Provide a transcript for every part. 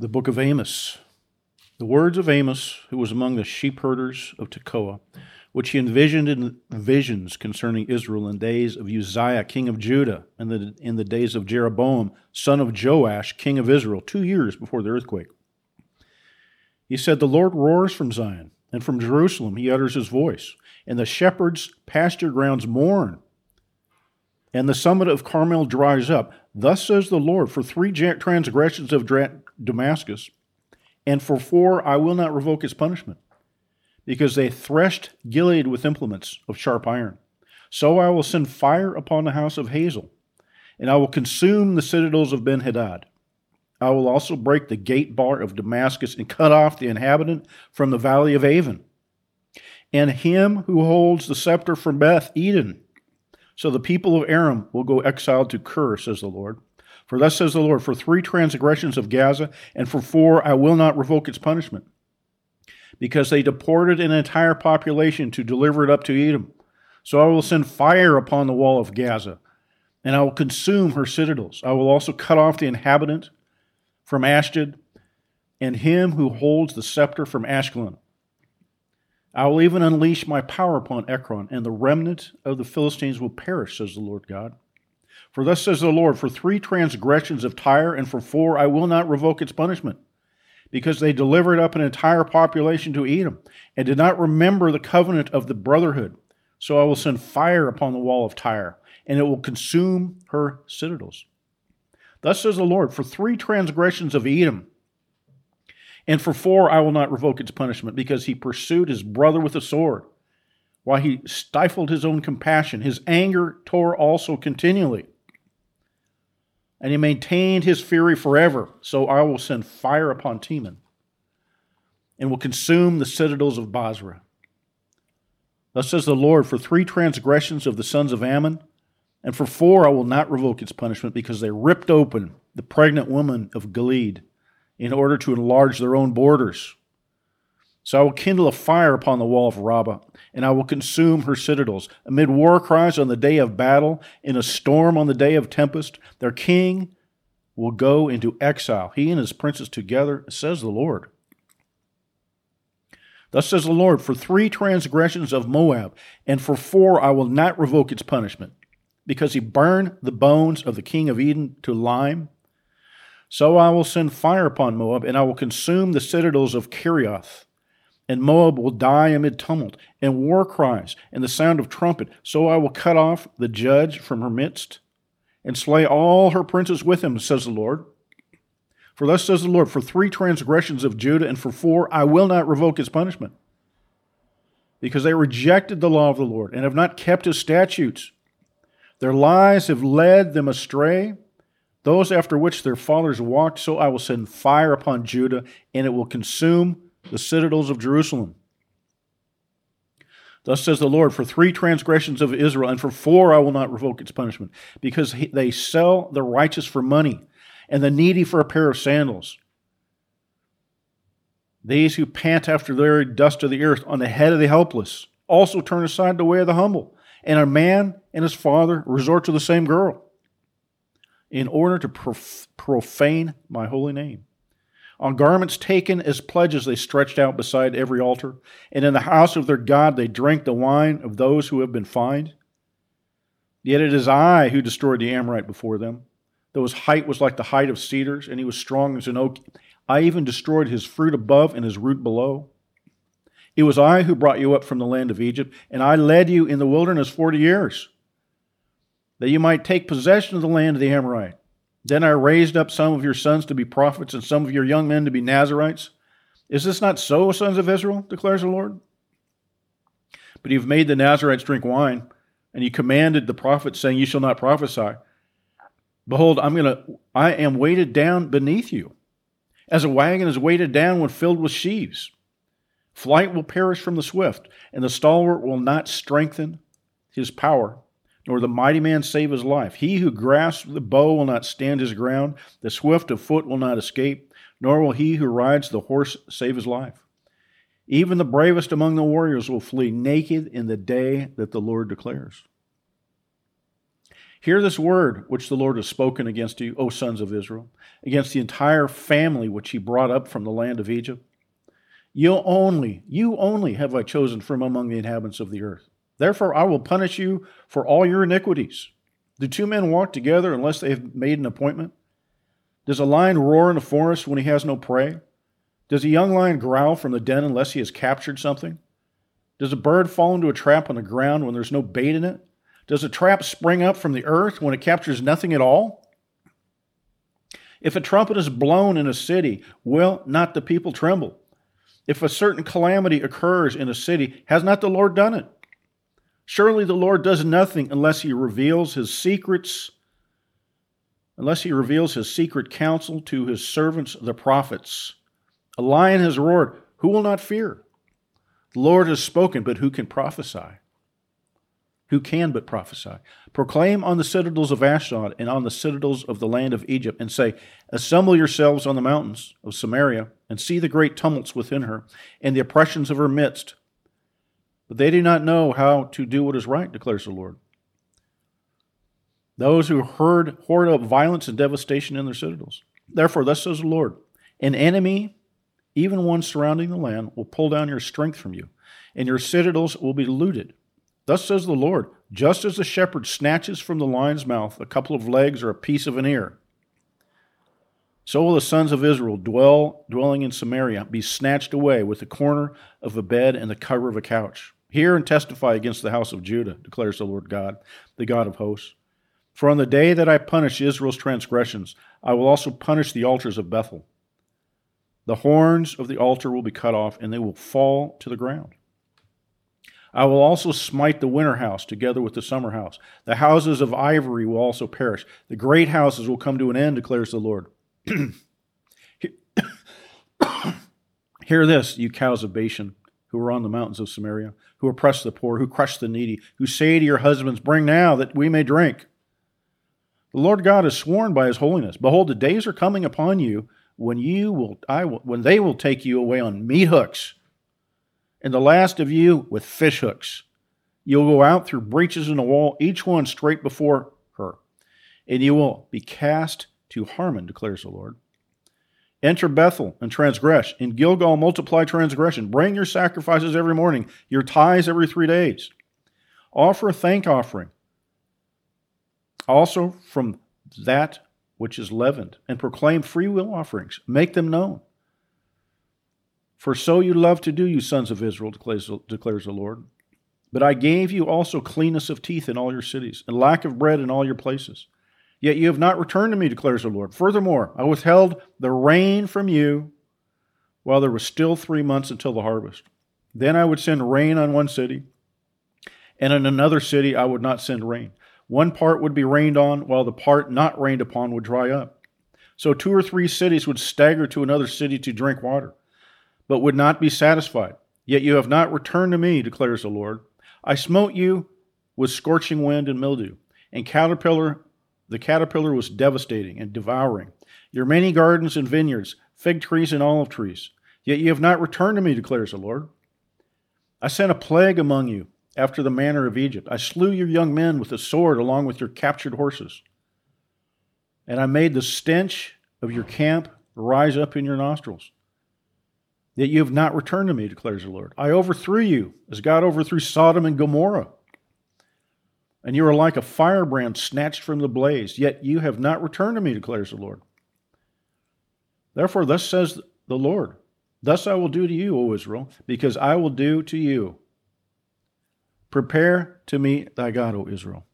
The book of Amos. The words of Amos, who was among the sheep herders of Tekoa, which he envisioned in visions concerning Israel in the days of Uzziah, king of Judah, and in the days of Jeroboam, son of Joash, king of Israel, two years before the earthquake. He said, The Lord roars from Zion, and from Jerusalem he utters his voice, and the shepherds' pasture grounds mourn, and the summit of Carmel dries up. Thus says the Lord, for three transgressions of Damascus, and for four I will not revoke its punishment because they threshed Gilead with implements of sharp iron. So I will send fire upon the house of Hazael, and I will consume the citadels of Benhadad. I will also break the gate bar of Damascus and cut off the inhabitant from the valley of Aven, and him who holds the scepter from Beth Eden. So the people of Aram will go exiled to Kir, says the Lord. For thus says the Lord, for three transgressions of Gaza, and for four I will not revoke its punishment because they deported an entire population to deliver it up to Edom. So I will send fire upon the wall of Gaza, and I will consume her citadels. I will also cut off the inhabitant from Ashdod, and him who holds the scepter from Ashkelon. I will even unleash my power upon Ekron, and the remnant of the Philistines will perish, says the Lord God. For thus says the Lord, for three transgressions of Tyre, and for four I will not revoke its punishment because they delivered up an entire population to Edom and did not remember the covenant of the brotherhood. So I will send fire upon the wall of Tyre, and it will consume her citadels. Thus says the Lord, for three transgressions of Edom, and for four I will not revoke its punishment, because he pursued his brother with a sword, while he stifled his own compassion. His anger tore also continually and he maintained his fury forever. So I will send fire upon Teman and will consume the citadels of Bozrah. Thus says the Lord, for three transgressions of the sons of Ammon, and for four I will not revoke its punishment, because they ripped open the pregnant woman of Gilead in order to enlarge their own borders. So I will kindle a fire upon the wall of Rabbah, and I will consume her citadels. Amid war cries on the day of battle, in a storm on the day of tempest, their king will go into exile, he and his princes together, says the Lord. Thus says the Lord, for three transgressions of Moab, and for four I will not revoke its punishment, because he burned the bones of the king of Edom to lime. So I will send fire upon Moab, and I will consume the citadels of Kerioth and Moab will die amid tumult and war cries and the sound of trumpet. So I will cut off the judge from her midst and slay all her princes with him, says the Lord. For thus says the Lord, for three transgressions of Judah and for four I will not revoke his punishment, because they rejected the law of the Lord and have not kept his statutes. Their lies have led them astray, those after which their fathers walked. So I will send fire upon Judah, and it will consume the citadels of Jerusalem. Thus says the Lord, for three transgressions of Israel, and for four I will not revoke its punishment, because they sell the righteous for money, and the needy for a pair of sandals. These who pant after the very dust of the earth on the head of the helpless also turn aside the way of the humble, and a man and his father resort to the same girl in order to prof- profane my holy name. On garments taken as pledges, they stretched out beside every altar. And in the house of their God, they drank the wine of those who have been fined. Yet it is I who destroyed the Amorite before them, though his height was like the height of cedars, and he was strong as an oak. I even destroyed his fruit above and his root below. It was I who brought you up from the land of Egypt, and I led you in the wilderness forty years, that you might take possession of the land of the Amorite. Then I raised up some of your sons to be prophets and some of your young men to be Nazarites. Is this not so, sons of Israel? declares the Lord. But you've made the Nazarites drink wine, and you commanded the prophets, saying, You shall not prophesy. Behold, I'm gonna I am weighted down beneath you, as a wagon is weighted down when filled with sheaves. Flight will perish from the swift, and the stalwart will not strengthen his power nor the mighty man save his life. He who grasps the bow will not stand his ground, the swift of foot will not escape, nor will he who rides the horse save his life. Even the bravest among the warriors will flee naked in the day that the Lord declares. Hear this word which the Lord has spoken against you, O sons of Israel, against the entire family which he brought up from the land of Egypt. You only, you only have I chosen from among the inhabitants of the earth. Therefore I will punish you for all your iniquities. Do two men walk together unless they have made an appointment? Does a lion roar in the forest when he has no prey? Does a young lion growl from the den unless he has captured something? Does a bird fall into a trap on the ground when there's no bait in it? Does a trap spring up from the earth when it captures nothing at all? If a trumpet is blown in a city, will not the people tremble? If a certain calamity occurs in a city, has not the Lord done it? Surely the Lord does nothing unless he reveals his secrets, unless he reveals his secret counsel to his servants, the prophets. A lion has roared, who will not fear? The Lord has spoken, but who can prophesy? Who can but prophesy? Proclaim on the citadels of Ashdod and on the citadels of the land of Egypt, and say, Assemble yourselves on the mountains of Samaria, and see the great tumults within her, and the oppressions of her midst. But they do not know how to do what is right, declares the Lord. Those who heard hoard up violence and devastation in their citadels. Therefore, thus says the Lord An enemy, even one surrounding the land, will pull down your strength from you, and your citadels will be looted. Thus says the Lord Just as the shepherd snatches from the lion's mouth a couple of legs or a piece of an ear, so will the sons of Israel dwell dwelling in Samaria be snatched away with the corner of a bed and the cover of a couch. Hear and testify against the house of Judah, declares the Lord God, the God of hosts. For on the day that I punish Israel's transgressions, I will also punish the altars of Bethel. The horns of the altar will be cut off, and they will fall to the ground. I will also smite the winter house together with the summer house. The houses of ivory will also perish. The great houses will come to an end, declares the Lord. Hear this, you cows of Bashan, who are on the mountains of Samaria, who oppress the poor, who crush the needy, who say to your husbands, Bring now that we may drink. The Lord God has sworn by his holiness, Behold, the days are coming upon you when you will, I will, when they will take you away on meat hooks and the last of you with fish hooks. You'll go out through breaches in the wall, each one straight before her, and you will be cast to Harmon, declares the Lord. Enter Bethel and transgress. In Gilgal, multiply transgression. Bring your sacrifices every morning, your tithes every three days. Offer a thank offering. Also from that which is leavened, and proclaim free will offerings. Make them known. For so you love to do, you sons of Israel, declares the Lord. But I gave you also cleanness of teeth in all your cities, and lack of bread in all your places. Yet you have not returned to me, declares the Lord. Furthermore, I withheld the rain from you while there was still three months until the harvest. Then I would send rain on one city, and in another city I would not send rain. One part would be rained on, while the part not rained upon would dry up. So two or three cities would stagger to another city to drink water but would not be satisfied. Yet you have not returned to me, declares the Lord. I smote you with scorching wind and mildew, and caterpillar the caterpillar was devastating and devouring. Your many gardens and vineyards, fig trees and olive trees. Yet you have not returned to me, declares the Lord. I sent a plague among you after the manner of Egypt. I slew your young men with the sword along with your captured horses. And I made the stench of your camp rise up in your nostrils. Yet you have not returned to me, declares the Lord. I overthrew you as God overthrew Sodom and Gomorrah. And you are like a firebrand snatched from the blaze, yet you have not returned to me, declares the Lord. Therefore, thus says the Lord Thus I will do to you, O Israel, because I will do to you. Prepare to meet thy God, O Israel.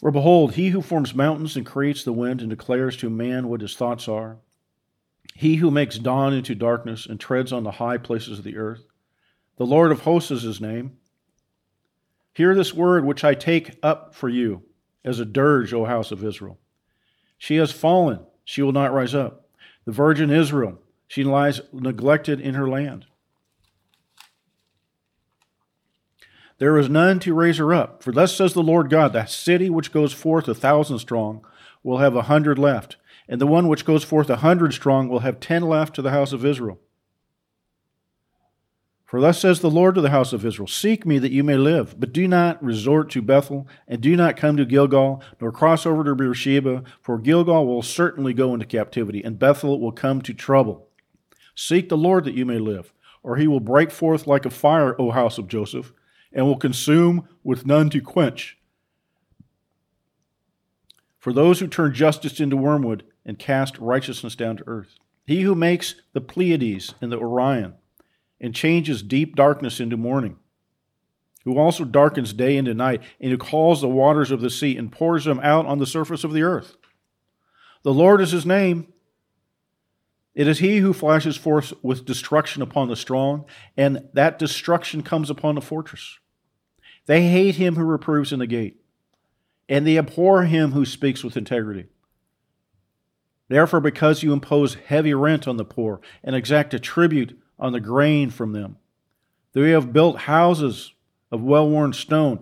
For behold, he who forms mountains and creates the wind and declares to man what his thoughts are he who makes dawn into darkness and treads on the high places of the earth. The Lord of hosts is his name. Hear this word which I take up for you as a dirge, O house of Israel. She has fallen, she will not rise up. The virgin Israel, she lies neglected in her land. There is none to raise her up. For thus says the Lord God, the city which goes forth a thousand strong will have a hundred left and the one which goes forth a hundred strong will have ten left to the house of Israel. For thus says the Lord to the house of Israel Seek me that you may live, but do not resort to Bethel, and do not come to Gilgal, nor cross over to Beersheba, for Gilgal will certainly go into captivity, and Bethel will come to trouble. Seek the Lord that you may live, or he will break forth like a fire, O house of Joseph, and will consume with none to quench. For those who turn justice into wormwood and cast righteousness down to earth. He who makes the Pleiades and the Orion, and changes deep darkness into morning, who also darkens day into night, and who calls the waters of the sea and pours them out on the surface of the earth. The Lord is his name. It is he who flashes forth with destruction upon the strong, and that destruction comes upon the fortress. They hate him who reproves in the gate, and they abhor him who speaks with integrity. Therefore, because you impose heavy rent on the poor and exact a tribute on the grain from them. You have built houses of well-worn stone,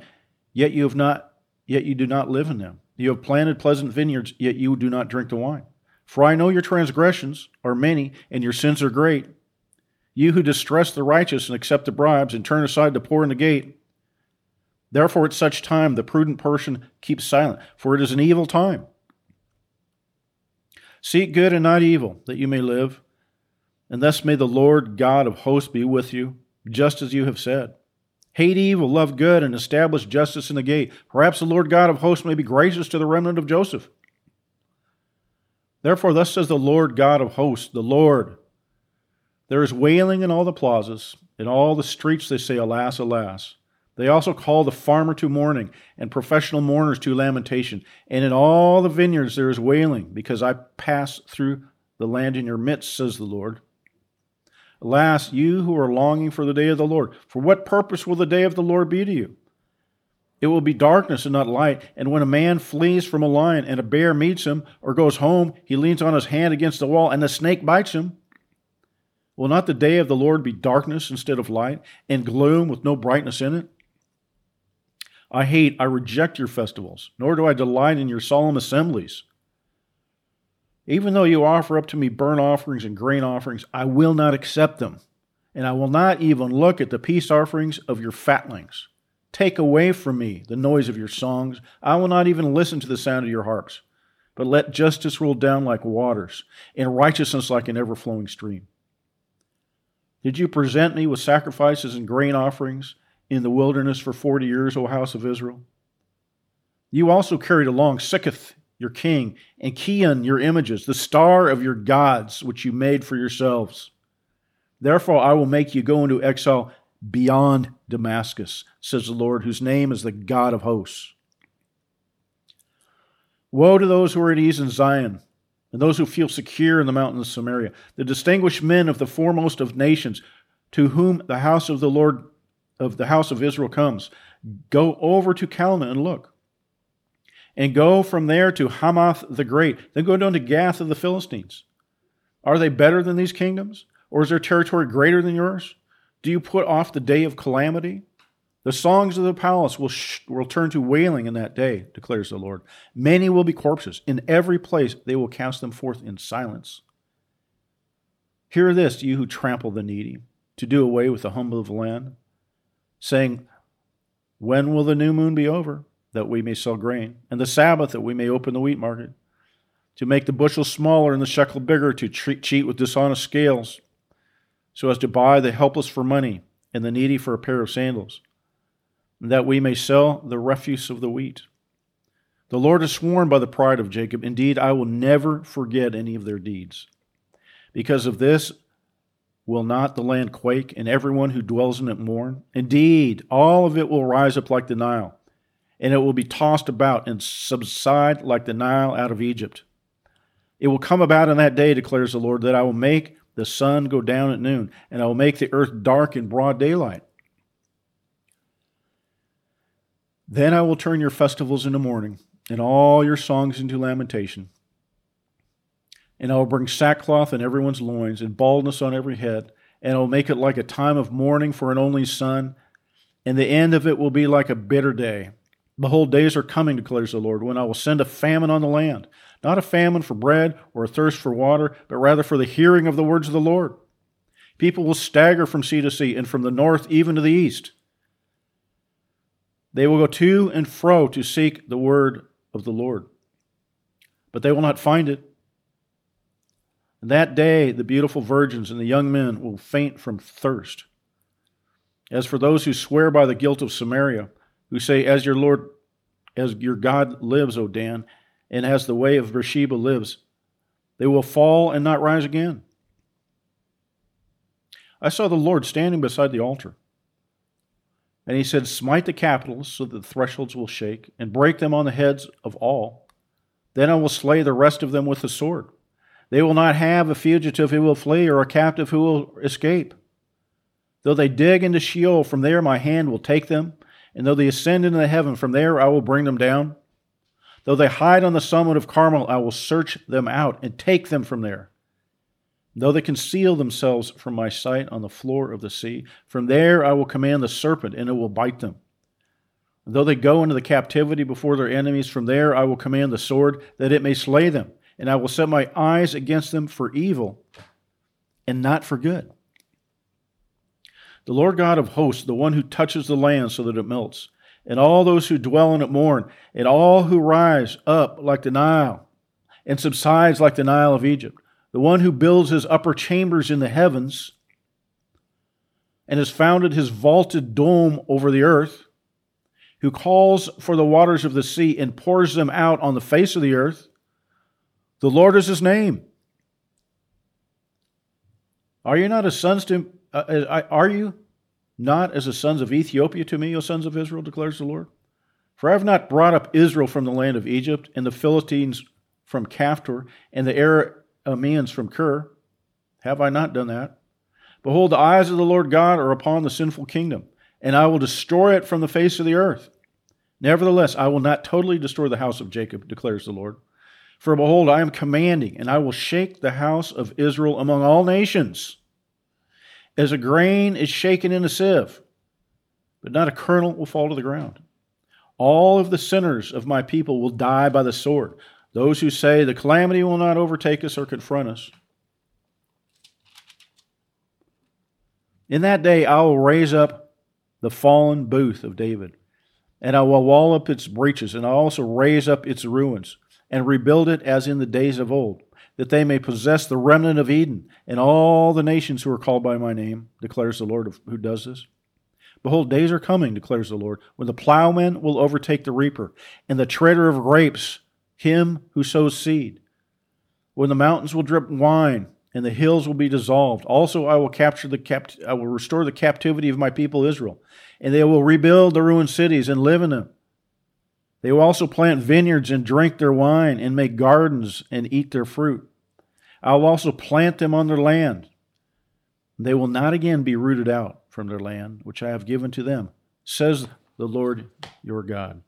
yet you have not yet you do not live in them. You have planted pleasant vineyards, yet you do not drink the wine. For I know your transgressions are many, and your sins are great. You who distress the righteous and accept the bribes, and turn aside the poor in the gate. Therefore, at such time, the prudent person keeps silent, for it is an evil time. Seek good and not evil, that you may live. And thus may the Lord God of hosts be with you, just as you have said. Hate evil, love good, and establish justice in the gate. Perhaps the Lord God of hosts may be gracious to the remnant of Joseph. Therefore, thus says the Lord God of hosts, the Lord. There is wailing in all the plazas, in all the streets they say, Alas, alas. They also call the farmer to mourning, and professional mourners to lamentation. And in all the vineyards there is wailing, because I pass through the land in your midst, says the Lord. Alas, you who are longing for the day of the Lord, for what purpose will the day of the Lord be to you? It will be darkness and not light. And when a man flees from a lion and a bear meets him or goes home, he leans on his hand against the wall and the snake bites him. Will not the day of the Lord be darkness instead of light and gloom with no brightness in it? I hate, I reject your festivals, nor do I delight in your solemn assemblies. Even though you offer up to me burnt offerings and grain offerings, I will not accept them, and I will not even look at the peace offerings of your fatlings. Take away from me the noise of your songs. I will not even listen to the sound of your harps. But let justice roll down like waters, and righteousness like an ever flowing stream. Did you present me with sacrifices and grain offerings in the wilderness for forty years, O house of Israel? You also carried along Sikkuth your king, and Kiyyun, your images, the star of your gods, which you made for yourselves. Therefore, I will make you go into exile beyond Damascus, says the Lord, whose name is the God of hosts. Woe to those who are at ease in Zion, and those who feel secure in the mountains of Samaria, the distinguished men of the foremost of nations, to whom the house of the Lord of the house of Israel comes. Go over to Calneh and look and go from there to Hamath the Great. Then go down to Gath of the Philistines. Are they better than these kingdoms? Or is their territory greater than yours? Do you put off the day of calamity? The songs of the palace will, sh- will turn to wailing in that day, declares the Lord. Many will be corpses. In every place they will cast them forth in silence. Hear this, you who trample the needy, to do away with the humble of the land, saying, When will the new moon be over? That we may sell grain, and the Sabbath that we may open the wheat market, to make the bushel smaller and the shekel bigger, to treat, cheat with dishonest scales, so as to buy the helpless for money and the needy for a pair of sandals, and that we may sell the refuse of the wheat. The Lord has sworn by the pride of Jacob, indeed, I will never forget any of their deeds. Because of this, will not the land quake, and everyone who dwells in it mourn? Indeed, all of it will rise up like the Nile and it will be tossed about and subside like the Nile out of Egypt. It will come about in that day, declares the Lord, that I will make the sun go down at noon, and I will make the earth dark in broad daylight. Then I will turn your festivals into mourning, and all your songs into lamentation. And I will bring sackcloth in everyone's loins, and baldness on every head, and I will make it like a time of mourning for an only son, and the end of it will be like a bitter day. Behold, days are coming, declares the Lord, when I will send a famine on the land, not a famine for bread or a thirst for water, but rather for the hearing of the words of the Lord. People will stagger from sea to sea and from the north even to the east. They will go to and fro to seek the word of the Lord, but they will not find it. And that day, the beautiful virgins and the young men will faint from thirst. As for those who swear by the guilt of Samaria, who say, As your Lord, as your God lives, O Dan, and as the way of Beersheba lives, they will fall and not rise again. I saw the Lord standing beside the altar. And he said, Smite the capitals so that the thresholds will shake, and break them on the heads of all. Then I will slay the rest of them with the sword. They will not have a fugitive who will flee, or a captive who will escape. Though they dig into Sheol, from there my hand will take them, and though they ascend into the heaven, from there I will bring them down. Though they hide on the summit of Carmel, I will search them out and take them from there. Though they conceal themselves from my sight on the floor of the sea, from there I will command the serpent, and it will bite them. Though they go into the captivity before their enemies, from there I will command the sword, that it may slay them, and I will set my eyes against them for evil and not for good. The Lord God of hosts, the one who touches the land so that it melts, and all those who dwell in it mourn, and all who rise up like the Nile, and subsides like the Nile of Egypt the one who builds his upper chambers in the heavens and has founded his vaulted dome over the earth, who calls for the waters of the sea and pours them out on the face of the earth. The Lord is his name. Are you not as sons to uh, are you not as the sons of Ethiopia to me, O sons of Israel, declares the Lord? For I have not brought up Israel from the land of Egypt, and the Philistines from Caphtor, and the Arameans from Kir. Have I not done that? Behold, the eyes of the Lord God are upon the sinful kingdom, and I will destroy it from the face of the earth. Nevertheless, I will not totally destroy the house of Jacob, declares the Lord. For behold, I am commanding, and I will shake the house of Israel among all nations, as a grain is shaken in a sieve, but not a kernel will fall to the ground. All of the sinners of my people will die by the sword. Those who say the calamity will not overtake us or confront us. In that day I will raise up the fallen booth of David, and I will wall up its breaches, and I also raise up its ruins, and rebuild it as in the days of old, that they may possess the remnant of Edom, and all the nations who are called by my name, declares the Lord who does this. Behold, days are coming, declares the Lord, when the plowman will overtake the reaper, and the treader of grapes him who sows seed. When the mountains will drip wine and the hills will be dissolved. Also, I will capture the capt- I will restore the captivity of my people Israel, and they will rebuild the ruined cities and live in them. They will also plant vineyards and drink their wine, and make gardens and eat their fruit. I will also plant them on their land. They will not again be rooted out from their land, which I have given to them, says the Lord your God.